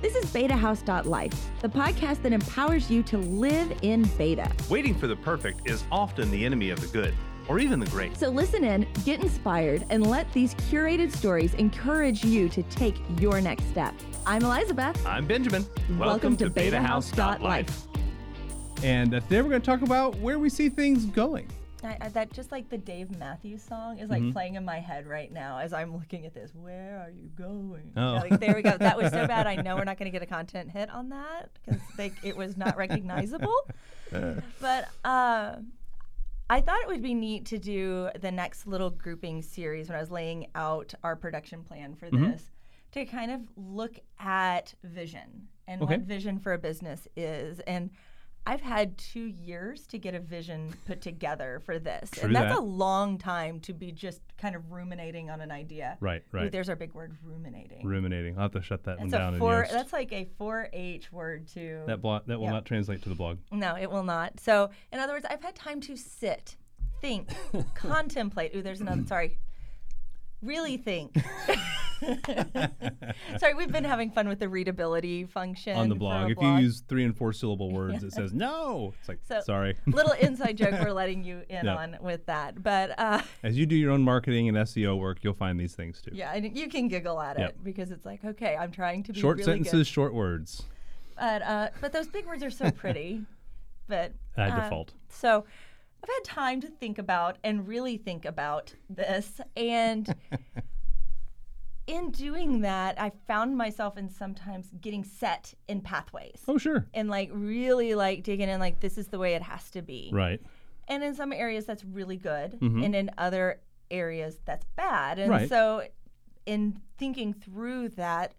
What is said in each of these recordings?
This is BetaHouse.life, the podcast that empowers you to live in beta. Waiting for the perfect is often the enemy of the good, or even the great. So listen in, get inspired, and let these curated stories encourage you to take your next step. I'm Elizabeth. I'm Benjamin. Welcome, to BetaHouse.life. And uh, today we're going to talk about where we see things going. I, that just like the Dave Matthews song is like Mm-hmm. playing in my head right now as I'm looking at this. Where are you going? Oh. Like, there we go. That was so bad. I know we're not going to get a content hit on that because it was not recognizable. but uh, I thought it would be neat to do the next little grouping series when I was laying out our production plan for Mm-hmm. this to kind of look at vision and Okay. what vision for a business is. And I've had two years to get a vision put together for this. True and that's that. a long time to be just kind of ruminating on an idea. Right, right. Ooh. There's our big word, ruminating. Ruminating. I'll have to shut that one That's down a four. That's like a 4-H word too. that, blo- that will yeah. not translate to the blog. No, it will not. So, in other words, I've had time to sit, think, contemplate. Ooh, there's another. Sorry. Really think. sorry, we've been having fun with the readability function On the blog. If you use three and four syllable words, it says no. It's like, So- sorry. little inside joke we're letting you in on with that, but uh, As you do your own marketing and SEO work, you'll find these things too. yeah, and you can giggle at Yep. it because it's like, okay, I'm trying to be Short really sentences, good. short words. But uh, but those big words are so pretty. but uh, default. So I've had time to think about and really think about this, and in doing that, I found myself in sometimes getting set in pathways. Oh, sure. And like really like digging in, like this is the way it has to be. Right. And in some areas that's really good, Mhm. and in other areas that's bad. And Right. so, in thinking through that,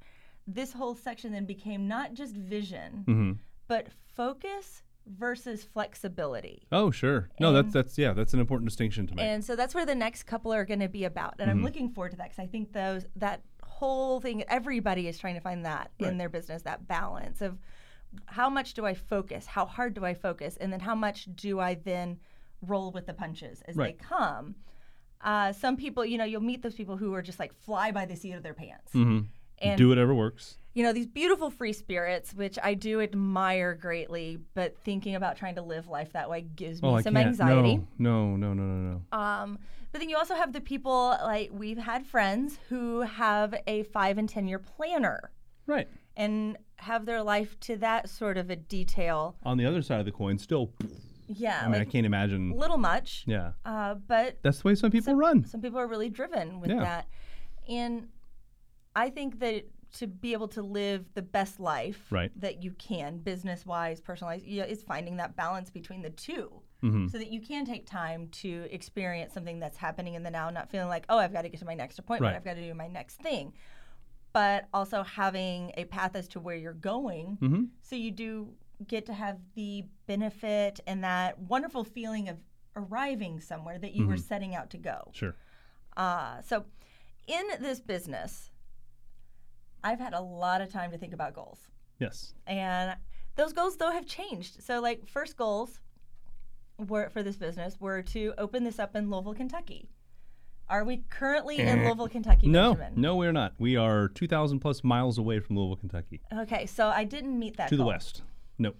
this whole section then became not just vision, hmm but focus versus flexibility. Oh, sure. No, that's And- that's yeah, that's an important distinction to make. And so that's where the next couple are going to be about. And Mm-hmm. I'm looking forward to that because I think those that whole thing, everybody is trying to find that Right. in their business, that balance of how much do I focus, how hard do I focus, and then how much do I then roll with the punches as Right. they come. Uh, some people, you know, you'll meet those people who are just like fly by the seat of their pants. hmm And do whatever works. You know, these beautiful free spirits, which I do admire greatly, but thinking about trying to live life that way gives me Oh, I some anxiety. No, no, no, no, no. Um, but then you also have the people like we've had friends who have a five and ten year planner Right. and have their life to that sort of a detail. On the other side of the coin, still, Yeah, I mean, I can't imagine. little much. Yeah. Uh, but That's the way some people some, run. some people are really driven with Yeah. that, and I think that to be able to live the best life Right. that you can, business wise, personalized, yeah, is finding that balance between the 2 hmm so that you can take time to experience something that's happening in the now, not feeling like, oh, I've got to get to my next appointment, Right. I've got to do my next thing, but also having a path as to where you're going, hmm so you do get to have the benefit and that wonderful feeling of arriving somewhere that you were Mm-hmm. setting out to go. Sure. Uh, so, in this business, I've had a lot of time to think about goals. Yes. And those goals, though, have changed. So, like, first goals were for this business were to open this up in Louisville, Kentucky. Are we currently in Louisville, Kentucky? No, Benjamin? no, we're not. We are 2,000 plus miles away from Louisville, Kentucky, Okay, so I didn't meet that to the west. No,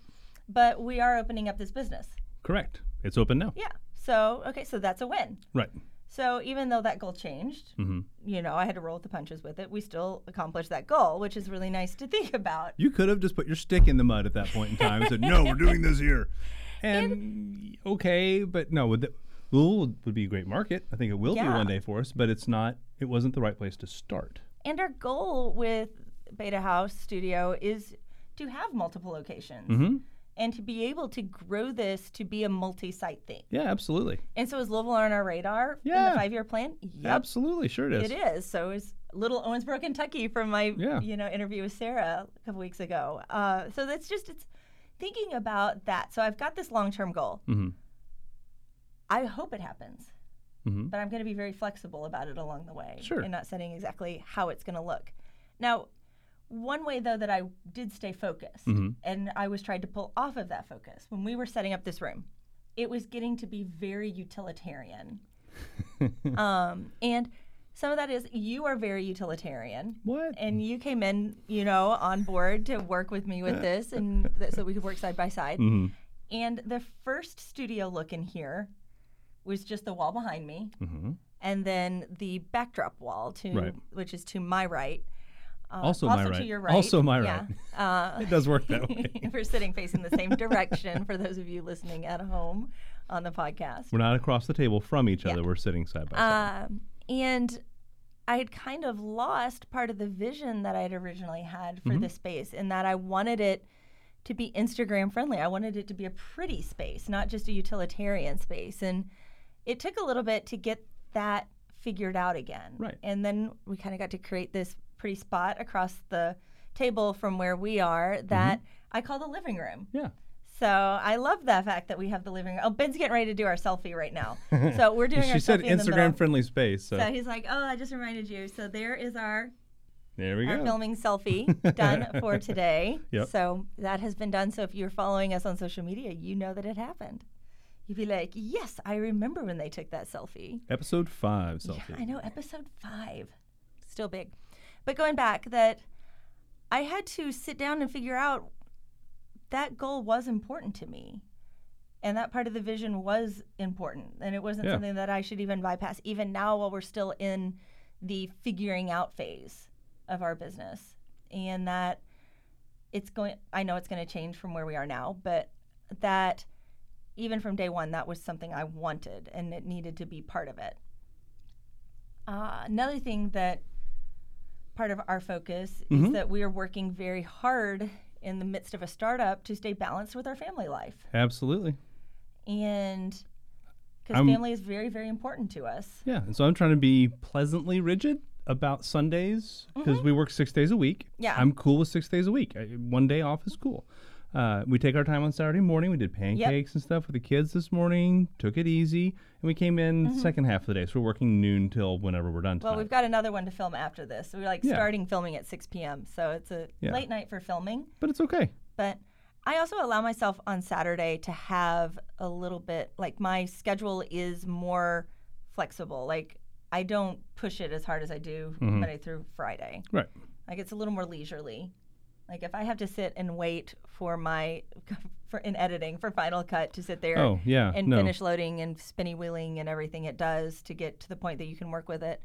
But we are opening up this business. correct. It's open now. Yeah. So, okay, so that's a win. Right. So even though that goal changed, hmm you know, I had to roll with the punches with it. We still accomplished that goal, which is really nice to think about. You could have just put your stick in the mud at that point in time and said, "No, we're doing this here." And okay, but no, would the, Louisville would be a great market. I think it will be one day for us, but it's not. It wasn't the right place to start. And our goal with Beta House Studio is to have multiple locations hmm and to be able to grow this to be a multi-site thing. Yeah, absolutely, And so is Louisville on our radar in the five-year plan? Yep, absolutely, sure it is. it is. So is Little Owensboro, Kentucky, from my Yeah. you know interview with Sarah a couple weeks ago. Uh, so that's just it's thinking about that. So I've got this long-term goal. hmm I hope it happens. hmm but I'm going to be very flexible about it along the way Sure. and not setting exactly how it's going to look. Now, one way though that I did stay focused Mhm. and I was trying to pull off of that focus when we were setting up this room, it was getting to be very utilitarian. um, and some of that is you are very utilitarian. What? And you came in, you know, on board to work with me with this, and th- so we could work side by side. hmm And the first studio look in here was just the wall behind me, hmm and then the backdrop wall to Right. which is to my right. Uh, Also my to right. your right. Also my right. yeah. Uh, It does work that way. We're sitting facing the same direction for those of you listening at home on the podcast. We're not across the table from each Yeah. other. We're sitting side by side. Um, and I had kind of lost part of the vision that I had originally had for Mhm. this space, in that I wanted it to be Instagram friendly. I wanted it to be a pretty space, not just a utilitarian space. And it took a little bit to get that figured out again. Right. And then we kind of got to create this pretty spot across the table from where we are mm-hmm. that I call the living room. yeah. So I love the fact that we have the living room. Oh, Ben's getting ready to do our selfie right now. So we're doing our she said selfie in the. Instagram friendly space. So, So he's like, "Oh, I just reminded you." So there is our there we our go. filming selfie done for today. Yep. So that has been done. So if you're following us on social media, you know that it happened. You'd be like, "Yes, I remember when they took that selfie." Episode five Yeah, selfie. I know, episode five, still big. But going back, that I had to sit down and figure out that goal was important to me. And that part of the vision was important. And it wasn't Yeah. something that I should even bypass, even now while we're still in the figuring out phase of our business. And that it's going, I know it's going to change from where we are now, but that even from day one, that was something I wanted and it needed to be part of it. Uh, another thing that part of our focus is Mhm. that we are working very hard in the midst of a startup to stay balanced with our family life. Absolutely. And because family is very, very important to us. Yeah. And so I'm trying to be pleasantly rigid about Sundays because we work six days a week. Mm-hmm. Yeah. I'm cool with six days a week. I, one day off is cool. Uh, we take our time on Saturday morning. We did pancakes and stuff with the kids this morning. Took it easy, and we came in second half of the day. So we're working noon till whenever we're done. Mm-hmm. Well, tonight. we've got another one to film after this. We're like Yeah. starting filming at 6 p.m. So it's a Yeah. late night for filming. but it's okay. But I also allow myself on Saturday to have a little bit like my schedule is more flexible. Like I don't push it as hard as I do Mhm. Monday through Friday. Right. Like it's a little more leisurely. Like if I have to sit and wait for my for in editing for Final Cut to sit there Oh yeah. and no. finish loading and spinny wheeling and everything it does to get to the point that you can work with it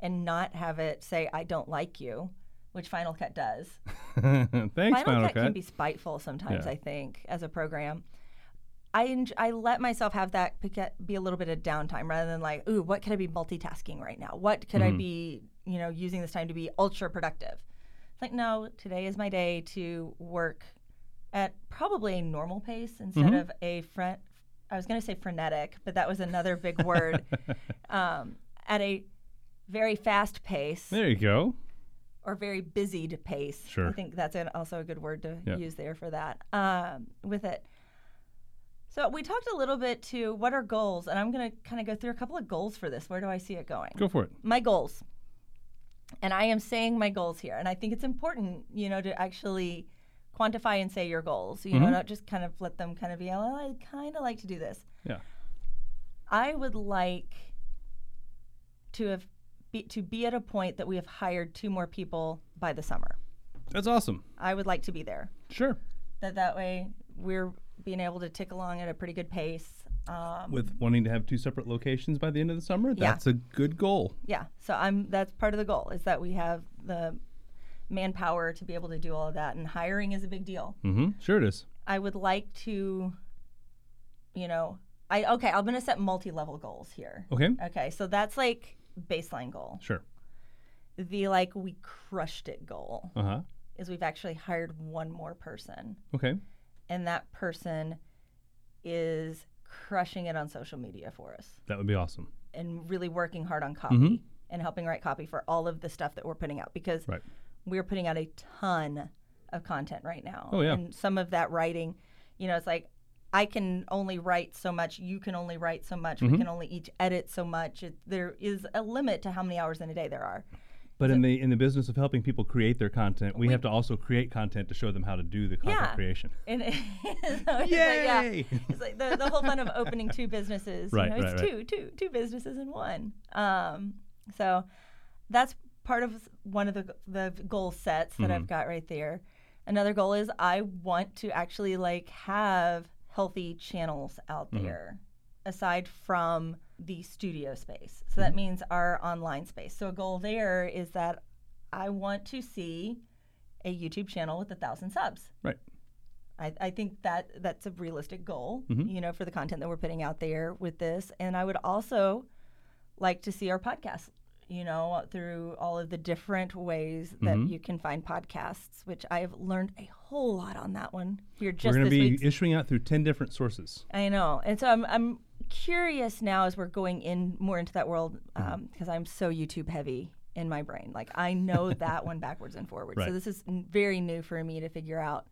and not have it say I don't like you, which Final Cut does. Thanks, Final, Final Cut, Cut. can be spiteful sometimes. Yeah. I think as a program, I enj- I let myself have that be a little bit of downtime rather than like, ooh, what could I be multitasking right now? What could I Mhm. be, you know, using this time to be ultra productive? Like, no, today is my day to work at probably a normal pace instead Mhm. of a fret. I was going to say frenetic, but that was another big word. Um, at a very fast pace there you go. or very busied pace. Sure. I think that's an, also a good word to Yeah. use there for that. Um, with it. So we talked a little bit to what are goals, and I'm going to kind of go through a couple of goals for this. Where do I see it going? Go for it. My goals. And I am saying my goals here, and I think it's important, you know, to actually quantify and say your goals. You know, Mhm. not just kind of let them kind of be, oh, I kind of like to do this. Yeah. I would like to have be, to be at a point that we have hired two more people by the summer. That's awesome. I would like to be there. Sure. That that way we're being able to tick along at a pretty good pace. Um, With wanting to have two separate locations by the end of the summer, Yeah. that's a good goal. yeah, so I'm that's part of the goal is that we have the manpower to be able to do all of that, and hiring is a big deal. Mm-hmm. Sure it is. I would like to, you know, I okay. I'm gonna set multi-level goals here. Okay. Okay, so that's like baseline goal. Sure. The like we crushed it goal Uh huh. is we've actually hired one more person. Okay. and that person is crushing it on social media for us That would be awesome. and really working hard on copy Mhm. and helping write copy for all of the stuff that we're putting out because Right. we're putting out a ton of content right now. Oh, yeah. And some of that writing, you know, it's like I can only write so much, you can only write so much, we Mhm. can only each edit so much. It, there is a limit to how many hours in a day there are. But in the in the business of helping people create their content, we, We- have to also create content to show them how to do the content Yeah. creation. And so it's like, yeah. Yay! it's like the, the whole fun of opening two businesses. Right, you know, right, it's right. two, two, two businesses in one. Um, so that's part of one of the the goal sets that Mm-hmm. I've got right there. Another goal is I want to actually like have healthy channels out Mm-hmm. there aside from the studio space. So Mm-hmm. that means our online space. So a goal there is that I want to see a YouTube channel with a thousand subs. Right. I, I think that that's a realistic goal, Mhm. you know, for the content that we're putting out there with this. And I would also like to see our podcast, you know, through all of the different ways that Mhm. you can find podcasts, which I've learned a whole lot on that one here We're just going to be week. issuing out through 10 different sources. I know. And so I'm, I'm curious now as we're going in more into that world Mm-hmm. because I'm so YouTube heavy in my brain. Like I know that one backwards and forwards. So this is n- very new for me to figure out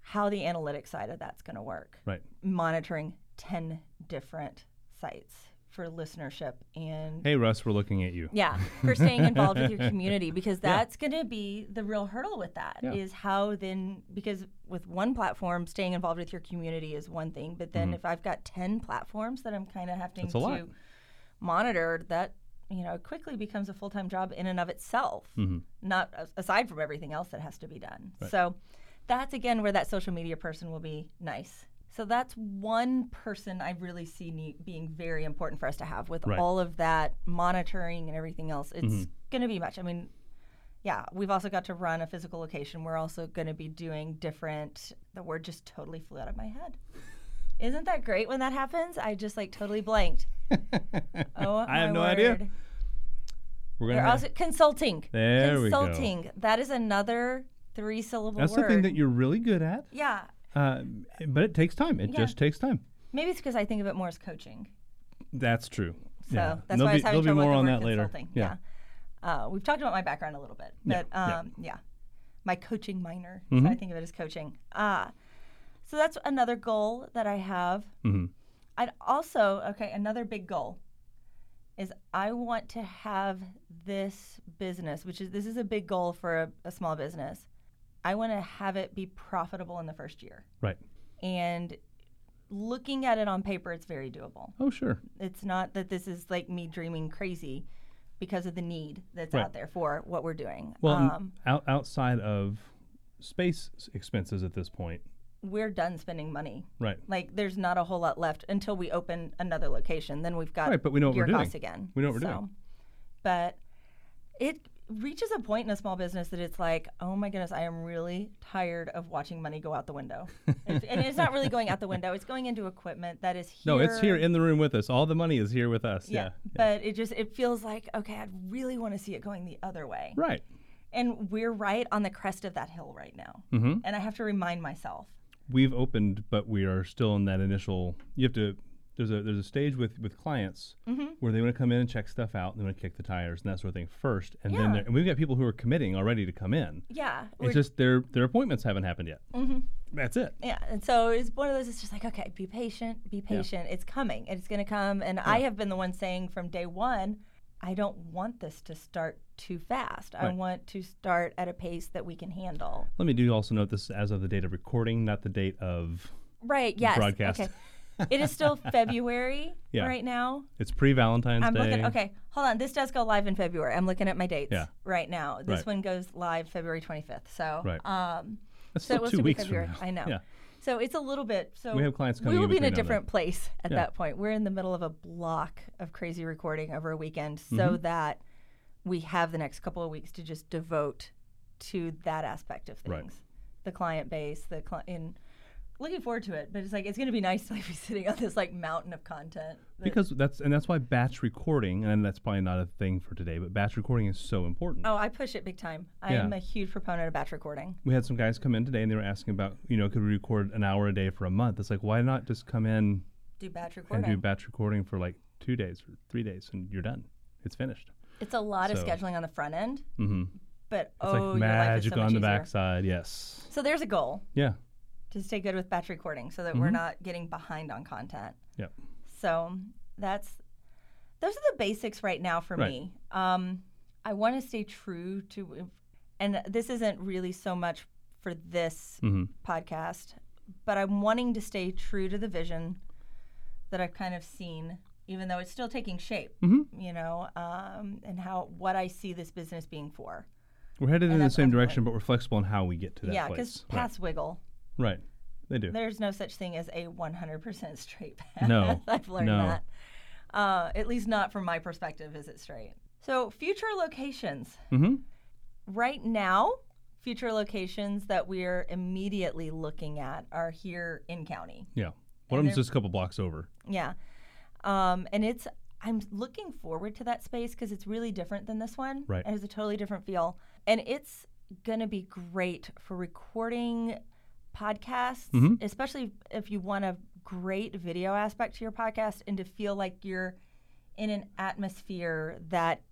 how the analytics side of that's going to work. Right. Monitoring 10 different sites for listenership and Hey, Russ, we're looking at you. yeah, for staying involved with your community because that's going to be the real hurdle with that is Yeah. how then because with one platform staying involved with your community is one thing, but then if I've got 10 platforms that I'm kind of having Mm-hmm. A lot. to monitor that you know quickly becomes a full-time job in and of itself Mm-hmm. not aside from everything else that has to be done so that's again where that social media person will be nice so that's one person i really see ne- being very important for us to have with Right. all of that monitoring and everything else it's Mm-hmm. going to be much i mean yeah we've also got to run a physical location we're also going to be doing different the word just totally flew out of my head isn't that great when that happens i just like totally blanked oh I have no idea. We're going to also consulting. There we go. consulting. That is another three syllable That's word. the thing that you're really good at, yeah. Uh, but it takes time. It Yeah. just takes time. Maybe it's because I think of it more as coaching. That's true. So yeah. that's There'll why I was be, having be trouble more with on the that word later. consulting. Yeah. Uh, we've talked about my background a little bit, Yeah, but yeah. um, yeah. my coaching minor. Mhm. So I think of it as coaching. Uh, so that's another goal that I have. Mhm. I'd also okay. Another big goal is I want to have this business, which is this is a big goal for a, a small business. I want to have it be profitable in the first year. Right. And looking at it on paper, it's very doable. Oh, sure. It's not that this is like me dreaming crazy because of the need that's Right. out there for what we're doing. Well, um, out, outside of space expenses at this point, we're done spending money. right? Like, there's not a whole lot left until we open another location. Then we've got Right, but we know what we're doing. again. We know what we're So, doing. But it reaches a point in a small business that it's like, oh my goodness, I am really tired of watching money go out the window. And it's not really going out the window; it's going into equipment that is here. No, it's here in the room with us. All the money is here with us. Yeah. But it just it feels like okay, I'd really want to see it going the other way. Right. And we're right on the crest of that hill right now. hmm And I have to remind myself. We've opened, but we are still in that initial. You have to. There's a there's a stage with with clients Mm-hmm. where they want to come in and check stuff out. and They want to kick the tires and that sort of thing first, and Yeah. then and we've got people who are committing already to come in. Yeah. It's just their their appointments haven't happened yet. Mhm. That's it. Yeah, and so it's one of those. It's just like, okay, be patient, be patient. It's coming. It's going to come. And I have been the one saying from day one, I don't want this to start too fast. I want to start at a pace that we can handle. Let me do also note this as of the date of recording, not the date of. Right. Yes. Broadcast. Okay. it is still February Yeah. right now. It's pre Valentine's Day. looking. Okay, hold on. This does go live in February. I'm looking at my dates Yeah. right now. This Right. one goes live February 25th. So, Right. um, That's so it still will two weeks February. I know. Yeah. So it's a little bit. So We have clients coming We will be in a different place at Yeah. that point. We're in the middle of a block of crazy recording over a weekend, Mm-hmm. so that we have the next couple of weeks to just devote to that aspect of things, Right. the client base, the client. In looking forward to it, but it's like it's going to be nice to like be sitting on this like mountain of content. that- Because that's and that's why batch recording, and that's probably not a thing for today, but batch recording is so important. oh, I push it big time. I Yeah. am a huge proponent of batch recording. We had some guys come in today and they were asking about, you know, could we record an hour a day for a month? It's like, why not just come in Do batch recording, and do batch recording for like two days or three days and you're done. It's finished. it's a lot of scheduling on the front end, Mm-hmm. but It's oh, like your life is magic so on the backside. Yes. So there's a goal. Yeah. To stay good with batch recording so that we're not getting behind on content. Yep. So that's those are the basics right now for Right. me. Um, I want to stay true to, and this isn't really so much for this Mm-hmm. podcast, but I'm wanting to stay true to the vision that I've kind of seen even though it's still taking shape. Mhm. You know, um, and how what I see this business being for. We're headed in the same direction, but we're flexible in how we get to that yeah, because Right. paths wiggle. Right. They do. There's no such thing as a 100% straight path. No, I've learned no. that. Uh, at least not from my perspective, is it straight? So, future locations. Mm-hmm. Right now, future locations that we're immediately looking at are here in county. Yeah. One of them's just a couple blocks over. Yeah. Um, and it's, I'm looking forward to that space because it's really different than this one. Right. It has a totally different feel. And it's going to be great for recording podcasts, Mhm. especially if you want a great video aspect to your podcast and to feel like you're in an atmosphere that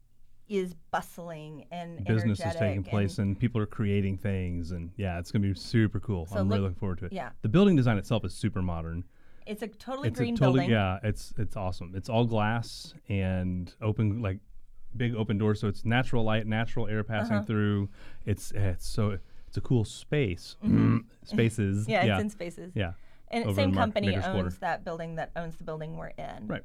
is bustling and Business is taking place and- and people are creating things and yeah, it's gonna be super cool. So I'm really looking forward to it. yeah. The building design itself is super modern. it's a totally it's green a totally building. yeah, it's it's awesome. It's all glass and open like big open doors, so it's natural light, natural air passing Uh-huh. through. It's it's so it's a cool space. Spaces. Mm-hmm. Yeah, yeah. it's in spaces. yeah. And over same company Baker's owns quarter. that building that owns the building we're in. Right.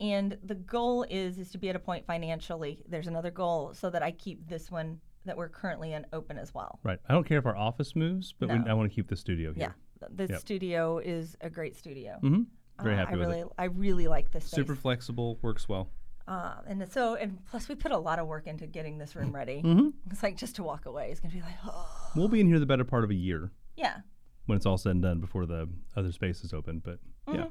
And the goal is is to be at a point financially. There's another goal so that I keep this one that we're currently in open as well. Right. I don't care if our office moves, but we, I want to keep the studio here. Yeah. The Yep. studio is a great studio. Mm-hmm. Very Uh, happy I with really it. I really like this space. Super flexible, works well. Uh, and so and plus we put a lot of work into getting this room ready. Mm-hmm. It's like just to walk away is gonna be like, oh We'll be in here the better part of a year yeah. when it's all said and done before the other space is open. But Mm-hmm. yeah,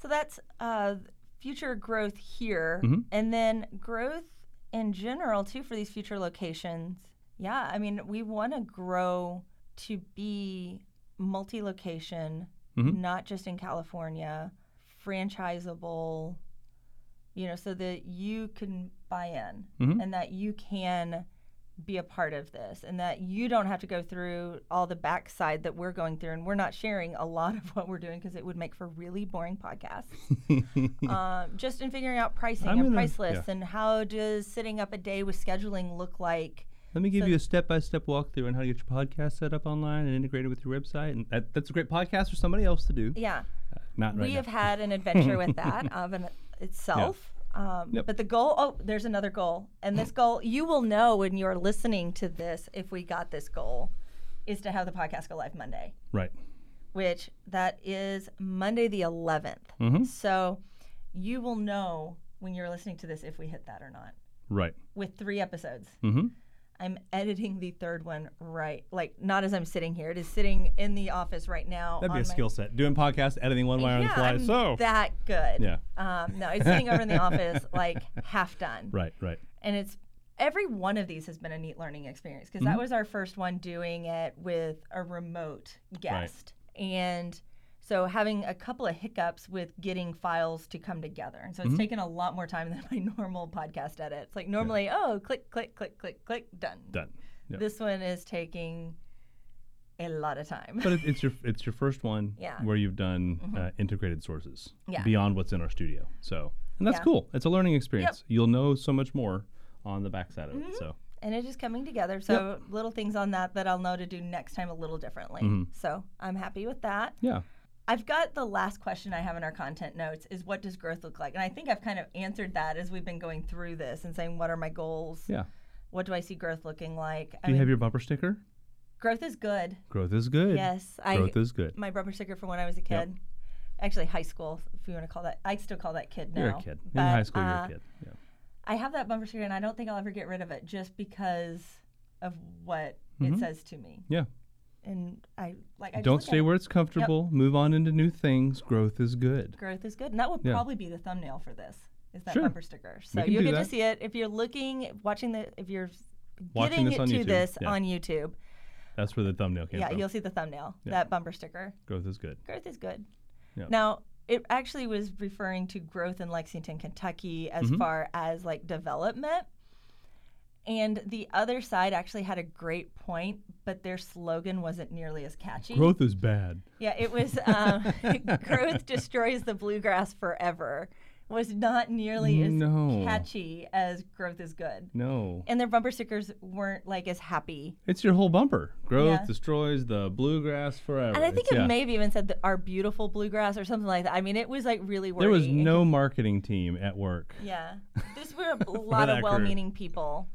So that's uh, future growth here, Mhm. and then growth in general too for these future locations. Yeah, I mean, we want to grow to be multi-location, Mhm. not just in California, franchisable. You know, so that you can buy in Mhm. and that you can be a part of this and that you don't have to go through all the backside that we're going through and we're not sharing a lot of what we're doing because it would make for really boring podcasts um, just in figuring out pricing I'm and gonna- price lists yeah. and how does sitting up a day with scheduling look like let me give So- you a step-by-step walkthrough on how to get your podcast set up online and integrated with your website. And that, that's a great podcast for somebody else to do. yeah Uh, not right we now. have had an adventure with that of an itself um, Yep. but the goal oh there's another goal and this goal you will know when you're listening to this if we got this goal is to have the podcast go live monday right. which that is Monday the 11th. Mhm. So you will know when you're listening to this if we hit that or not. Right. With three episodes. Mm-hmm. I'm editing the third one right, like not as I'm sitting here. It is sitting in the office right now. That'd be a skill set. Doing podcast, editing one wire on the fly. I'm so that good. Yeah. Um, no, it's sitting over in the office like half done. right, right. and it's every one of these has been a neat learning experience because Mm-hmm. that was our first one doing it with a remote guest and so having a couple of hiccups with getting files to come together and so Mm-hmm. it's taken a lot more time than my normal podcast edit it's like normally oh click click click click click done Done. Yep. this one is taking a lot of time But it, it's your it's your first one Yeah. Mm-hmm. where you've done uh, integrated sources Yeah. beyond what's in our studio. So and that's Yeah. cool. It's a learning experience. You'll know so much more on the backside of Mm-hmm. it. So and it is coming together. So little things on that that I'll know to do next time a little differently. Mm-hmm. So I'm happy with that. yeah, I've got the last question I have in our content notes is what does growth look like? And I think I've kind of answered that as we've been going through this and saying what are my goals? yeah. What do I see growth looking like? I Do you mean, have your bumper sticker? growth is good. Growth is good. Yes, I Growth is good. my bumper sticker from when I was a kid. Actually, high school, if you want to call that. I still call that kid now. You're a kid. In high school, you're uh, a kid. Yeah. I have that bumper sticker, and I don't think I'll ever get rid of it just because of what it Mhm. says to me. Yeah. And I like. I Don't stay it. where it's comfortable. Move on into new things. Growth is good. growth is good. And that would Yeah. probably be the thumbnail for this. Is that Sure. bumper sticker? So you'll get to see it if you're looking, watching the, if you're Watching getting this it on to YouTube, this yeah. on YouTube. That's where the thumbnail came Yeah, from. you'll see the thumbnail. Yeah. That bumper sticker. Growth is good. Growth is good. Yeah. Now it actually was referring to growth in Lexington, Kentucky, as Mhm. far as like development. And the other side actually had a great point, but their slogan wasn't nearly as catchy. Growth is bad. Yeah, it was um, growth destroys the bluegrass forever. was not nearly as No. catchy as Growth is Good. No. And their bumper stickers weren't like as happy. It's your whole bumper. Growth Yeah. destroys the bluegrass forever. And I think It's- it yeah. may have even said our beautiful bluegrass or something like that. I mean, it was like really wordy. There was no marketing team at work. Yeah. These were a lot of well meaning people.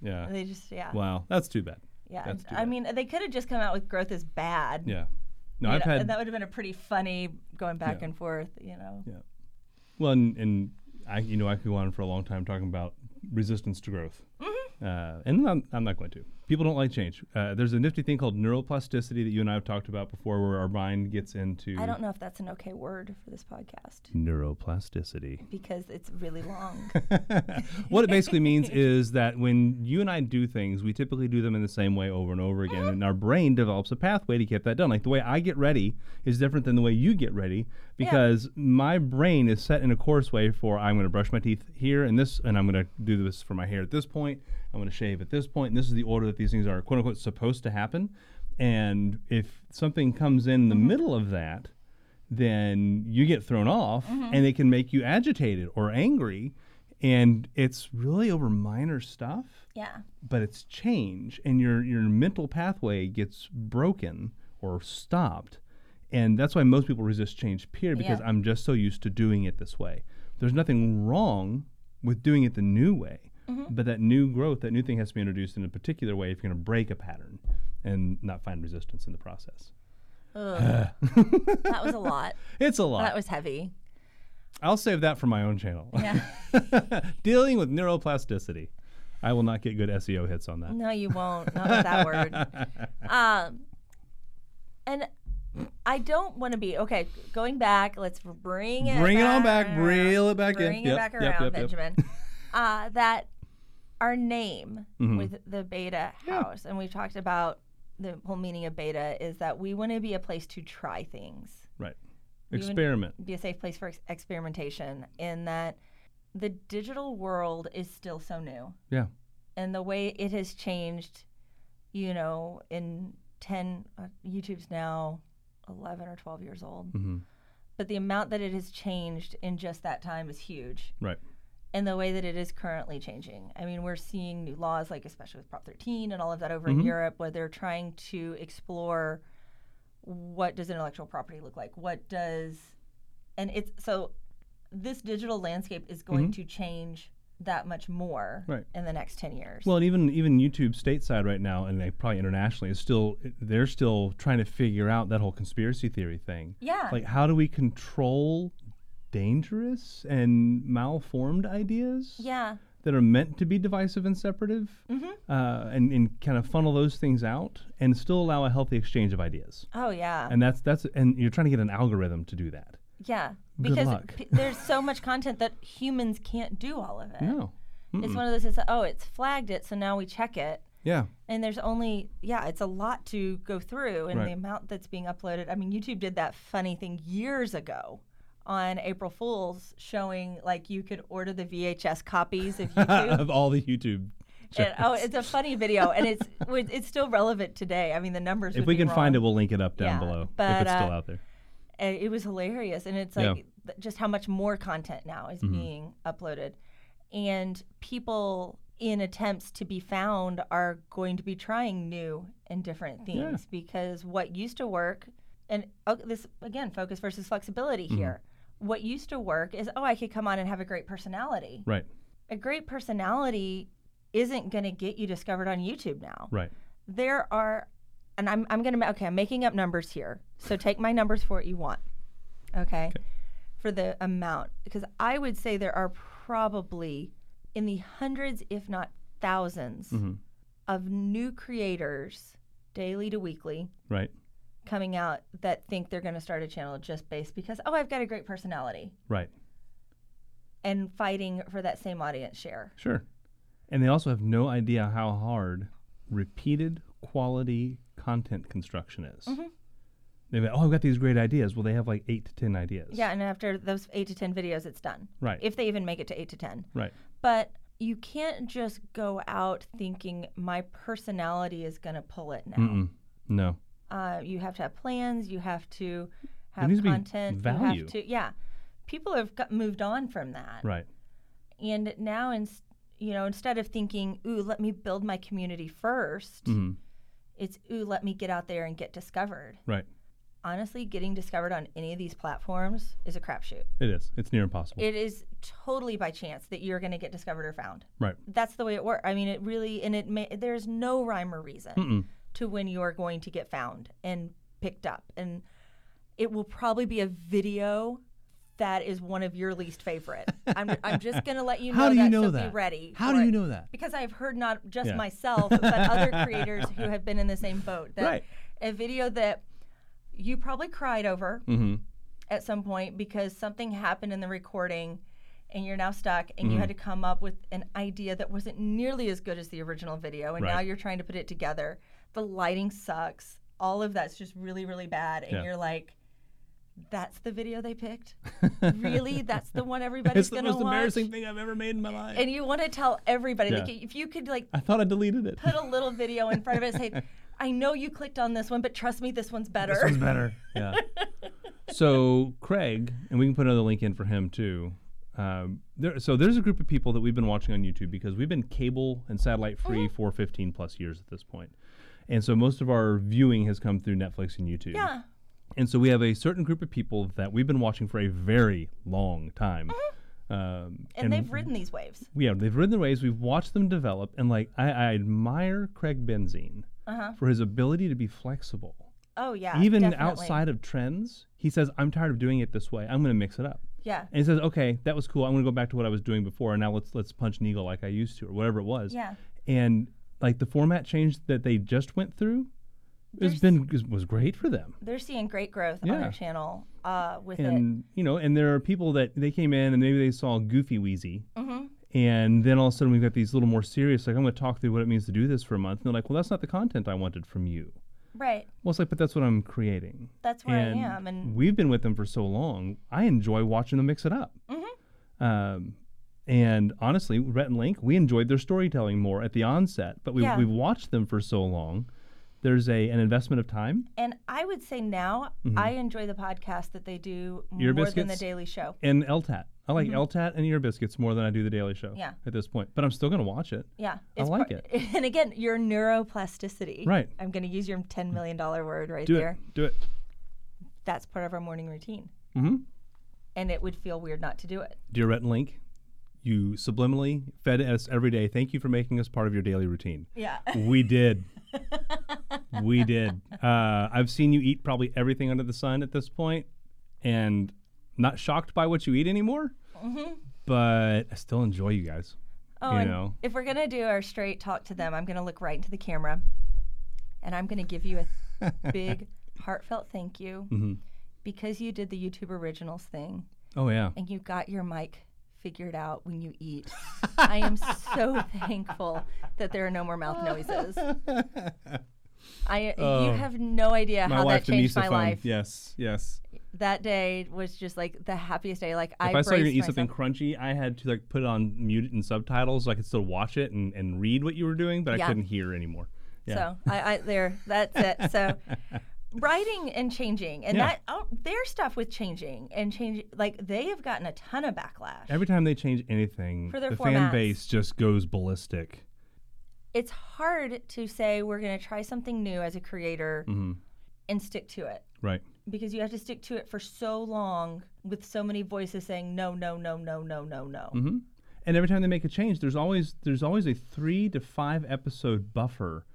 Yeah. They just, yeah. Wow, that's too bad. yeah. that's too I bad. mean, they could have just come out with growth is bad. Yeah. No, I've know, had and that would have been a pretty funny going back Yeah. and forth, you know. Yeah. Well, and, and I, you know, I could go on for a long time talking about resistance to growth, Mm-hmm. uh, and I'm, I'm not going to. People don't like change. Uh, there's a nifty thing called neuroplasticity that you and I have talked about before, where our mind gets into I don't know if that's an okay word for this podcast neuroplasticity. because it's really long. what it basically means is that when you and I do things, we typically do them in the same way over and over again, and our brain develops a pathway to get that done. Like the way I get ready is different than the way you get ready because my brain is set in a course way for I'm going to brush my teeth here and this, and I'm going to do this for my hair at this point. I'm going to shave at this point, and this is the order that these things are quote unquote supposed to happen. And if something comes in the mm-hmm. middle of that, then you get thrown off mm-hmm. and it can make you agitated or angry and it's really over minor stuff yeah. but it's change and your your mental pathway gets broken or stopped and that's why most people resist change period because Yeah. i'm just so used to doing it this way there's nothing wrong with doing it the new way but that new growth that new thing has to be introduced in a particular way if you're going to break a pattern and not find resistance in the process that was a lot. it's a lot That was heavy. I'll save that for my own channel. Yeah. Dealing with neuroplasticity. I will not get good SEO hits on that. No, you won't. Not with that word. Um, and I don't want to be okay. Going back, let's bring it. Bring it on back, around. reel it back in. Bring Yep, it back around, yep, yep. Benjamin. uh, that our name Mhm. with the Beta House, and we've talked about the whole meaning of Beta is that we want to be a place to try things. Right. We Experiment. be a safe place for ex- experimentation in that the digital world is still so new Yeah. and the way it has changed you know in 10 uh, youtube's now 11 or 12 years old. Hmm but the amount that it has changed in just that time is huge. Right. and the way that it is currently changing. I mean we're seeing new laws like especially with prop 13 and all of that over Mhm. in europe where they're trying to explore what does intellectual property look like? What does and it's so this digital landscape is going to change that much more Mm-hmm. Right. in the next 10 years Well, and even even YouTube stateside right now, and they probably internationally, is still they're still trying to figure out that whole conspiracy theory thing. yeah Like, how do we control dangerous and malformed ideas? yeah that are meant to be divisive and separative, Mhm. uh, and, and kind of funnel those things out, and still allow a healthy exchange of ideas. oh yeah And that's that's and you're trying to get an algorithm to do that. Yeah Good because luck. p- there's so much content that humans can't do all of it No. it's Mm-mm. one of those it's oh it's flagged it so now we check it Yeah. and there's only yeah it's a lot to go through and Right. the amount that's being uploaded i mean youtube did that funny thing years ago on april fools showing like you could order the vhs copies of youtube of all the YouTube. and, oh it's a funny video and it's it's still relevant today i mean the numbers if we can find it, we'll link it up down Yeah, below but, if it's still uh, out there. And it was hilarious and it's Yeah. like th- just how much more content now is Mhm. being uploaded and people in attempts to be found are going to be trying new and different Yeah. things because what used to work and oh, this again focus versus flexibility Mm-hmm. here what used to work is oh i could come on and have a great personality Right. a great personality isn't going to get you discovered on youtube now Right. there are and I'm, I'm gonna okay i'm making up numbers here so take my numbers for what you want okay, for the amount because i would say there are probably in the hundreds if not 1000s hmm of new creators daily to weekly Right. coming out that think they're going to start a channel just based because oh i've got a great personality Right. and fighting for that same audience share Sure. And they also have no idea how hard repeated quality content construction is. Mhm. They've oh, I've got these great ideas. Well, they have like eight to ten ideas. yeah and after those eight to ten videos it's done Right. if they even make it to eight to ten right. But you can't just go out thinking my personality is going to pull it now. Mm-mm. No. Uh, you have to have plans. You have to have needs to content. You value. have to, yeah. people have got, moved on from that. Right. And now, in, you know, instead of thinking, "Ooh, let me build my community 1st hmm it's "Ooh, let me get out there and get discovered." Right. Honestly, getting discovered on any of these platforms is a crapshoot. It is. It's near impossible. It is totally by chance that you're going to get discovered or found. right. That's the way it works. I mean, it really, and it may, there's no rhyme or reason Mm-mm. to when you are going to get found and picked up. And it will probably be a video that is one of your least favorite. I'm, I'm just going to let you know How do that, you know so that? be ready. How do you it. know that? Because I've heard not just Yeah. myself, but other creators who have been in the same boat. That Right. A video that you probably cried over Mm-hmm. at some point because something happened in the recording and you're now stuck and Mm-hmm. you had to come up with an idea that wasn't nearly as good as the original video and now you're trying to put it together the lighting sucks all of that's just really really bad and Yeah. you're like that's the video they picked really that's the one everybody's It's the gonna most watch embarrassing thing I've ever made in my life. and you want to tell everybody like if you could like I thought I deleted it. put a little video in front of it and say i know you clicked on this one but trust me this one's better This one's better. Yeah. so Craig, and we can put another link in for him too. Um, there, so there's a group of people that we've been watching on YouTube because we've been cable and satellite free Mm-hmm. for 15 plus years at this point, and so most of our viewing has come through Netflix and YouTube. yeah And so we have a certain group of people that we've been watching for a very long time. Um, Mm-hmm. and, they've ridden these waves yeah, they've ridden the waves. We've watched them develop, and like I, I admire Craig Benzine uh-huh for his ability to be flexible oh yeah even definitely. outside of trends, he says, I'm tired of doing it this way. I'm going to mix it up. yeah And he says, okay, that was cool. I'm going to go back to what I was doing before, and now let's let's punch Neagle like I used to, or whatever it was. yeah And like the format change that they just went through, has been was- was great for them. they're seeing great growth on Yeah. their channel uh, with it. And you know, and there are people that they came in and maybe they saw Goofy Wheezy, hmm and then all of a sudden we've got these little more serious, like I'm going to talk through what it means to do this for a month. And they're like, well, that's not the content I wanted from you. Right. Well, it's like, but that's what I'm creating. That's where and I am. And we've been with them for so long. I enjoy watching them mix it up. Mhm. Um, and honestly, Rhett and Link, we enjoyed their storytelling more at the onset, but we, Yeah. we've watched them for so long. There's a an investment of time and I would say now Mhm. I enjoy the podcast that they do Ear more than the Daily Show. and LTAT. I like LTAT and Ear Biscuits more than I do the Daily Show Mm-hmm. Yeah. at this point, but I'm still going to watch it. Yeah, I like part- And again, your neuroplasticity. Right. I'm going to use your ten million dollar word right Do there. it. Do it. That's part of our morning routine, hmm and it would feel weird not to do it. Dear Rhett and Link, you subliminally fed us every day. Thank you for making us part of your daily routine. Yeah. We did. we did. Uh, I've seen you eat probably everything under the sun at this point, and not shocked by what you eat anymore. hmm But I still enjoy you guys. Oh, You know. if we're gonna do our straight talk to them, I'm gonna look right into the camera, and I'm gonna give you a big, heartfelt thank you hmm because you did the YouTube Originals thing Oh yeah. and you got your mic figured out when you eat. I am so thankful that there are no more mouth noises. I Oh. you have no idea how that changed my life. Yes, yes. That day was just like the happiest day. Like I if I saw you eat something crunchy, I had to like put it on mute and subtitles so I could still watch it and, and read what you were doing, but I couldn't hear anymore. Yeah. So I, I there that's it. So writing and changing and Yeah. that oh, their stuff with changing and changing like they have gotten a ton of backlash. Every time they change anything, For their the fan base just goes ballistic. it's hard to say we're going to try something new as a creator hmm and stick to it Right. because you have to stick to it for so long with so many voices saying no no no no no no no. hmm And every time they make a change, there's always there's always a three to five episode buffer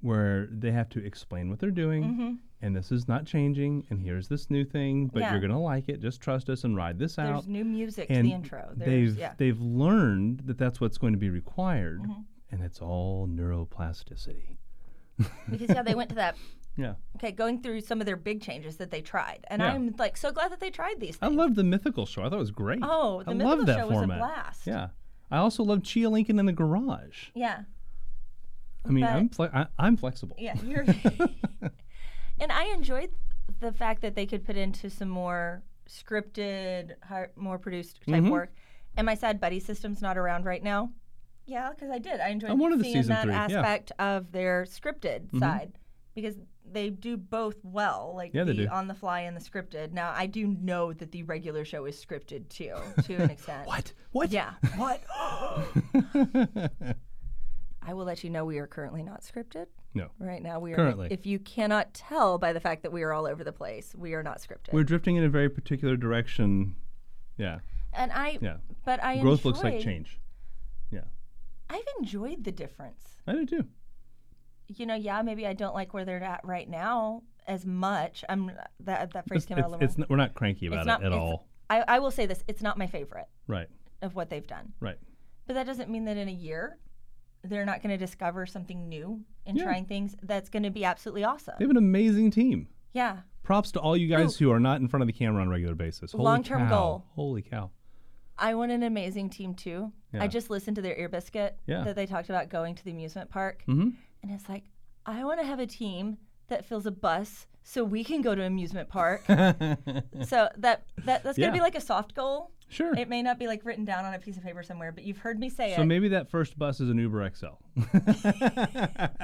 where they have to explain what they're doing, Mhm. And this is not changing, and here's this new thing, but Yeah. you're gonna like it. Just trust us and ride this out. There's new music to the intro. There's they've yeah. they've learned that that's what's going to be required, Mhm. and it's all neuroplasticity. because yeah, they went to that Yeah, okay, going through some of their big changes that they tried. And Yeah. I'm like so glad that they tried these Things. I love the mythical show. I thought it was great. Oh, the I mythical show was a format. blast. Yeah, I also loved Chia Lincoln in the garage. Yeah. I mean, But- I'm fle- I, I'm flexible. Yeah, you're And I enjoyed the fact that they could put into some more scripted, more produced type Mhm. work. And my sad buddy system's not around right now. Yeah, because I did. I enjoyed I wanted the seeing that three, yeah. aspect of their scripted Mhm. side. because they do both well, like Yeah, they the do. on the fly and the scripted. Now, I do know that the regular show is scripted too, to an extent. What? What? Yeah. What? I will let you know we are currently not scripted. No. Right now, we are. Currently. If you cannot tell by the fact that we are all over the place, we are not scripted. We're drifting in a very particular direction. Yeah. and I, Yeah. but I Growth enjoy, looks like change. Yeah. I've enjoyed the difference. I do too. You know, yeah, maybe I don't like where they're at right now as much. I'm that that phrase It's, came out a little. it's n- we're not cranky about not- it at all. I, I will say this: it's not my favorite Right. of what they've done. Right. But that doesn't mean that in a year they're not going to discover something new and Yeah. trying things that's going to be absolutely awesome. They have an amazing team. Yeah. Props to all you guys who are not in front of the camera on a regular basis. Holy Long-term cow. goal. Holy cow. I want an amazing team too. Yeah. I just listened to their ear biscuit Yeah. that they talked about going to the amusement park. Mm-hmm. And it's like, I want to have a team that fills a bus so we can go to amusement park. so that, that that's gonna be like a soft goal. Sure. It may not be like written down on a piece of paper somewhere, but you've heard me say it. So it. maybe that first bus is an Uber XL.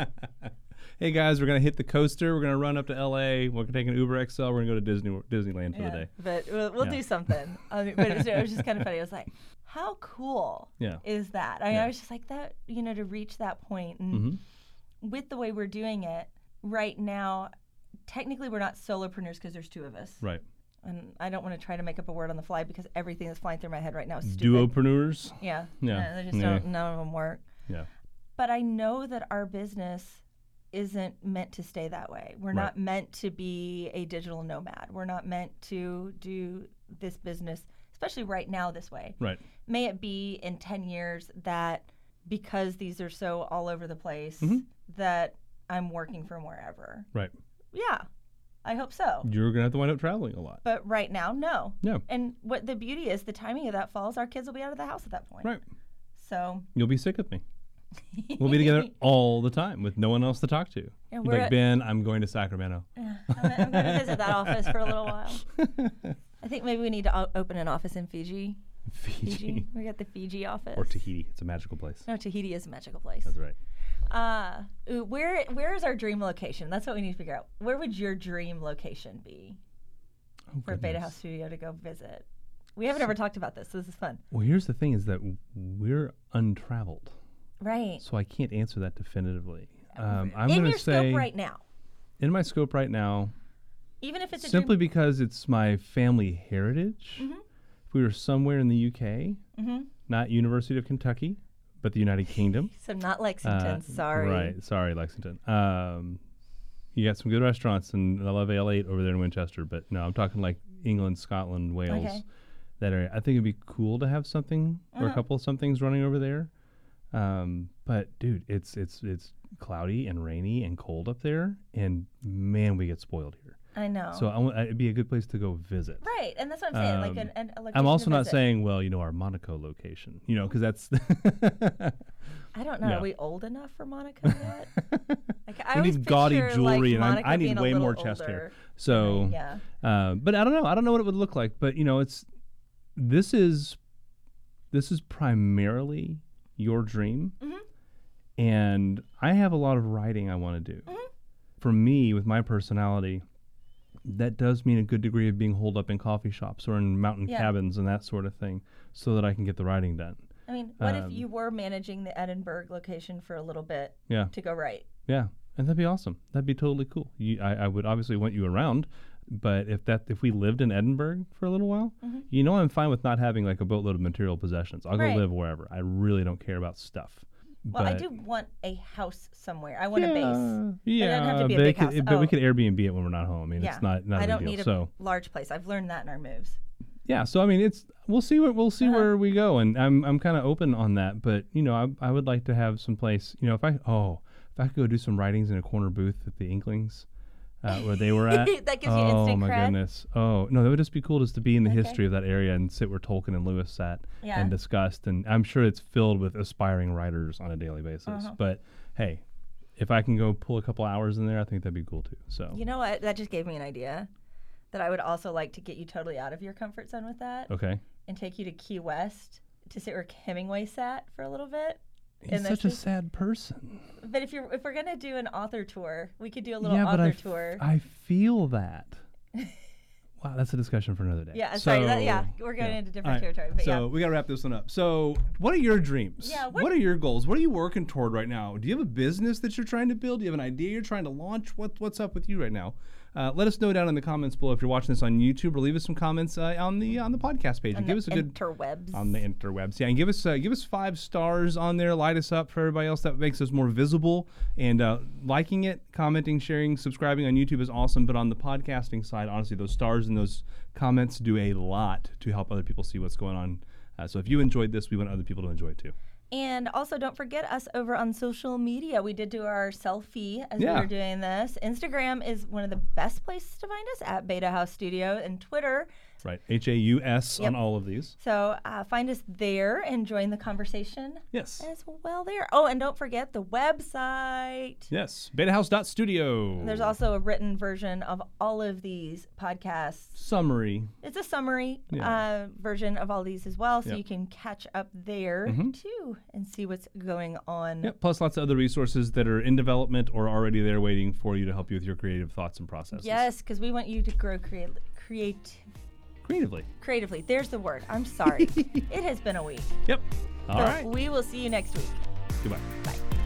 hey guys, we're gonna hit the coaster. We're gonna run up to LA. We're gonna take an Uber XL. We're gonna go to Disney Disneyland for Yeah, the day. But we'll, we'll Yeah. do something. I mean, but it was, it was just kind of funny. I was like, how cool Yeah. is that? I mean, Yeah. I was just like that, you know, to reach that point. And Mm-hmm. with the way we're doing it right now, technically we're not solopreneurs because there's two of us. Right. And I don't want to try to make up a word on the fly because everything that's flying through my head right now is stupid. Duopreneurs. Yeah. Yeah. They just Yeah. don't, none of them work. Yeah. But I know that our business isn't meant to stay that way. We're Right. not meant to be a digital nomad. We're not meant to do this business, especially right now, this way. Right. May it be in 10 years that because these are so all over the place, Mhm. that I'm working from wherever. Right. Yeah, I hope so. You're gonna have to wind up traveling a lot. But right now, no. Yeah. And what the beauty is, the timing of that falls, our kids will be out of the house at that point. Right. So You'll be sick of me. We'll be together all the time with no one else to talk to. Yeah, we're like, at- Ben, I'm going to Sacramento. Yeah, I'm, I'm going to visit that office for a little while. I think maybe we need to o- open an office in. Fiji. Fiji. We got the Fiji office. Or Tahiti. It's a magical place. no, Tahiti is a magical place. That's right. Uh, where where is our dream location? That's what we need to figure out. Where would your dream location be Oh, for Beta. Haus Studio to go visit? We haven't ever talked about this. so This is fun. Well, here's the thing: is that we're untraveled, Right. so I can't answer that definitively. Um, I'm in going your to say scope right now, in my scope right now, even if it's a simply because it's my family heritage. Mm-hmm. If we were somewhere in the UK, not University of Kentucky, but the United Kingdom. So not Lexington. Uh, sorry. Right. Sorry, Lexington. Um, you got some good restaurants, and I love Ale 8 over there in Winchester, but no, I'm talking like England, Scotland, Wales, Okay. that area. I think it'd be cool to have something or Uh-huh. a couple of somethings running over there. Um, but dude, it's it's it's cloudy and rainy and cold up there, and man, we get spoiled here. I know. So I it'd be a good place to go visit. right, and that's what I'm saying. like Um, an, an, a I'm also to not visit. saying, well, you know, our Monaco location, you know, because that's I don't know. No. Are we old enough for Monaco yet? like, I we need gaudy jewelry, like, and I, I need way more chest hair. older. So, Yeah. uh, but I don't know. I don't know what it would look like. But you know, it's this is this is primarily your dream, Mhm. and I have a lot of writing I want to do. Mm-hmm. For me, with my personality, that does mean a good degree of being holed up in coffee shops or in mountain Yeah. cabins and that sort of thing, so that I can get the writing done. I mean, what Um, if you were managing the Edinburgh location for a little bit Yeah. to go right? Yeah, and that'd be awesome. That'd be totally cool. You, I, I would obviously want you around, but if that if we lived in Edinburgh for a little while, you know, I'm fine with not having like a boatload of material possessions. I'll Mm-hmm. Right. go live wherever. I really don't care about stuff. Well, I do want a house somewhere. I want a base. Yeah, It doesn't have to be a but, big could, house. but we Oh. could Airbnb it when we're not home. I mean, Yeah. it's not not I don't deal. need a so large place. I've learned that in our moves. yeah, so I mean, it's we'll see what we'll see Uh-huh. where we go, and I'm I'm kind of open on that. But you know, I I would like to have some place. You know, if I oh if I could go do some writings in a corner booth at the Inklings, uh, where they were at. That gives you oh instant my cred? goodness! Oh no, that would just be cool just to be in the Okay. history of that area and sit where Tolkien and Lewis sat Yeah. and discussed. And I'm sure it's filled with aspiring writers on a daily basis. Uh-huh. But hey, if I can go pull a couple hours in there, I think that'd be cool too. So You know what? That just gave me an idea that I would also like to get you totally out of your comfort zone with that okay, and take you to Key West to sit where Hemingway sat for a little bit. He's such a sad person. But if you're if we're gonna do an author tour, we could do a little yeah, but author I, f- tour. I feel that. wow, that's a discussion for another day. yeah, sorry. That, yeah, we're going yeah. into different right, territory. But so yeah. we got to wrap this one up. So, what are your dreams? Yeah, What, what- are your goals? What are you working toward right now? Do you have a business that you're trying to build? Do you have an idea you're trying to launch? What What's up with you right now? Uh, let us know down in the comments below if you're watching this on YouTube, or leave us some comments uh, on the on the podcast page and give the us a good interwebs. on the interwebs. Yeah, and give us uh, give us five stars on there. Light us up for everybody else. That makes us more visible. And uh, liking it, commenting, sharing, subscribing on YouTube is awesome. But on the podcasting side, honestly, those stars and those comments do a lot to help other people see what's going on. Uh, so if you enjoyed this, we want other people to enjoy it too. And also, don't forget us over on social media. We did do our selfie as Yeah. we were doing this. Instagram is one of the best places to find us at Beta Haus Studio, and Twitter. Right, H A U S on all of these. So uh, find us there and join the conversation Yes. as well there. Oh, and don't forget the website. Yes. BetaHaus.studio. There's also a written version of all of these podcasts. summary. It's a summary Yeah. uh, version of all these as well, so Yep. you can catch up there Mhm. too and see what's going on. Yep, plus lots of other resources that are in development or already there waiting for you to help you with your creative thoughts and processes. Yes, because we want you to grow create, create, Creatively. creatively. There's the word. I'm sorry. it has been a week. Yep. All right. We will see you next week. Goodbye. Bye.